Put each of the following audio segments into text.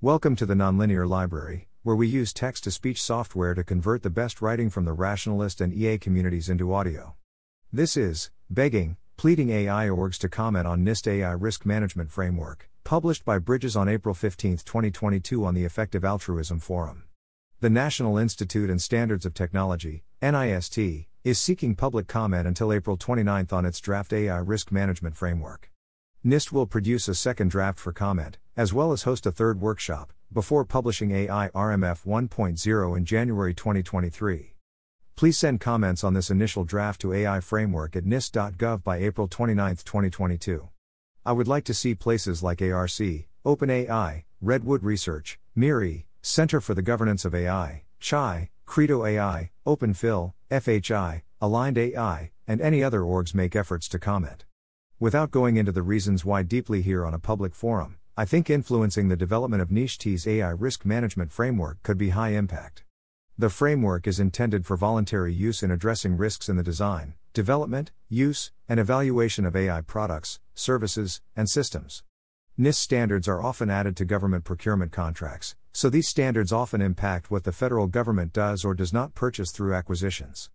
Welcome to the Nonlinear Library, where we use text to speech software to convert the best writing from the rationalist and EA communities into audio. This is Begging, Pleading AI Orgs to Comment on NIST AI Risk Management Framework, published by Bridges on April 15, 2022 on the Effective Altruism Forum. The National Institute and Standards of Technology, NIST, is seeking public comment until April 29 on its draft AI Risk Management Framework. NIST will produce a second draft for comment, as well as host a third workshop, before publishing AI RMF 1.0 in January 2023. Please send comments on this initial draft to AI Framework at NIST.gov by April 29, 2022. I would like to see places like ARC, OpenAI, Redwood Research, MIRI, Center for the Governance of AI, CHAI, Credo AI, OpenPhil, FHI, Aligned AI, and any other orgs make efforts to comment. Without going into the reasons why deeply here on a public forum, I think influencing the development of NIST's AI risk management framework could be high impact. The framework is intended for voluntary use in addressing risks in the design, development, use, and evaluation of AI products, services, and systems. NIST standards are often added to government procurement contracts, so these standards often impact what the federal government does or does not purchase through acquisitions.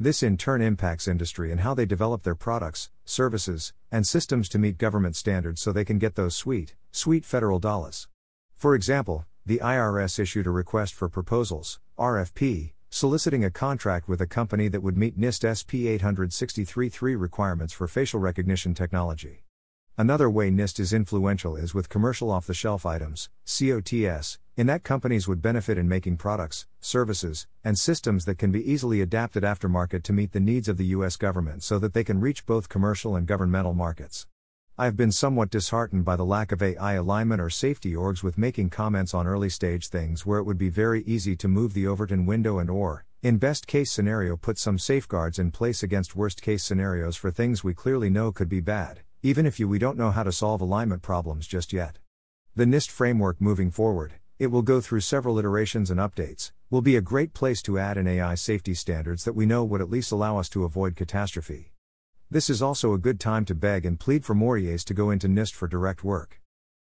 This in turn impacts industry and how they develop their products, services, and systems to meet government standards so they can get those sweet, sweet federal dollars. For example, the IRS issued a request for proposals, RFP, soliciting a contract with a company that would meet NIST SP 863-3 requirements for facial recognition technology. Another way NIST is influential is with commercial off the shelf items, COTS, in that companies would benefit in making products, services, and systems that can be easily adapted aftermarket to meet the needs of the US government so that they can reach both commercial and governmental markets. I have been somewhat disheartened by the lack of AI alignment or safety orgs with making comments on early stage things where it would be very easy to move the Overton window and or, in best case scenario, put some safeguards in place against worst case scenarios for things we clearly know could be bad even if you we don't know how to solve alignment problems just yet. The NIST framework moving forward, it will go through several iterations and updates, will be a great place to add in AI safety standards that we know would at least allow us to avoid catastrophe. This is also a good time to beg and plead for more EAs to go into NIST for direct work.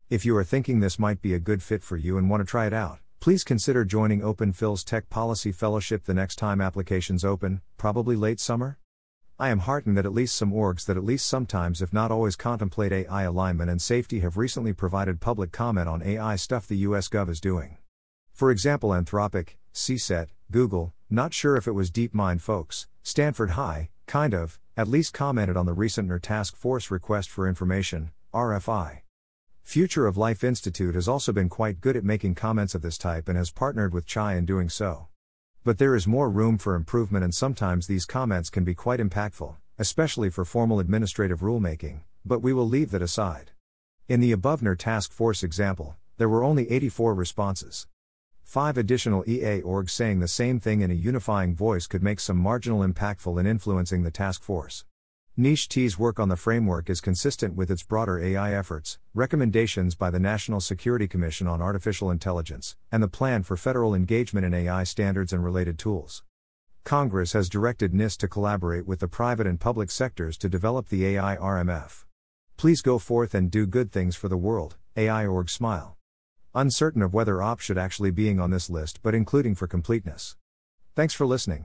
If you are thinking this might be a good fit for you and want to try it out, please consider joining OpenPhil's Tech Policy Fellowship the next time applications open, probably late summer. I am heartened that at least some orgs that at least sometimes, if not always, contemplate AI alignment and safety have recently provided public comment on AI stuff the US Gov is doing. For example, Anthropic, CSET, Google, not sure if it was DeepMind folks, Stanford HAI, kind of, at least commented on the recent NAIRR Task Force Request for Information, RFI. Future of Life Institute has also been quite good at making comments of this type and has partnered with CHAI in doing so. But there is more room for improvement, and sometimes these comments can be quite impactful, especially for formal administrative rulemaking, but we will leave that aside. In the above NAIRR task force example, there were only 84 responses. Five additional EA orgs saying the same thing in a unifying voice could make some marginal impactful in influencing the task force. NIST's work on the framework is consistent with its broader AI efforts, recommendations by the National Security Commission on Artificial Intelligence, and the plan for federal engagement in AI standards and related tools. Congress has directed NIST to collaborate with the private and public sectors to develop the AI RMF. Please go forth and do good things for the world, AI org smile. Uncertain of whether OP should actually being on this list but including for completeness. Thanks for listening.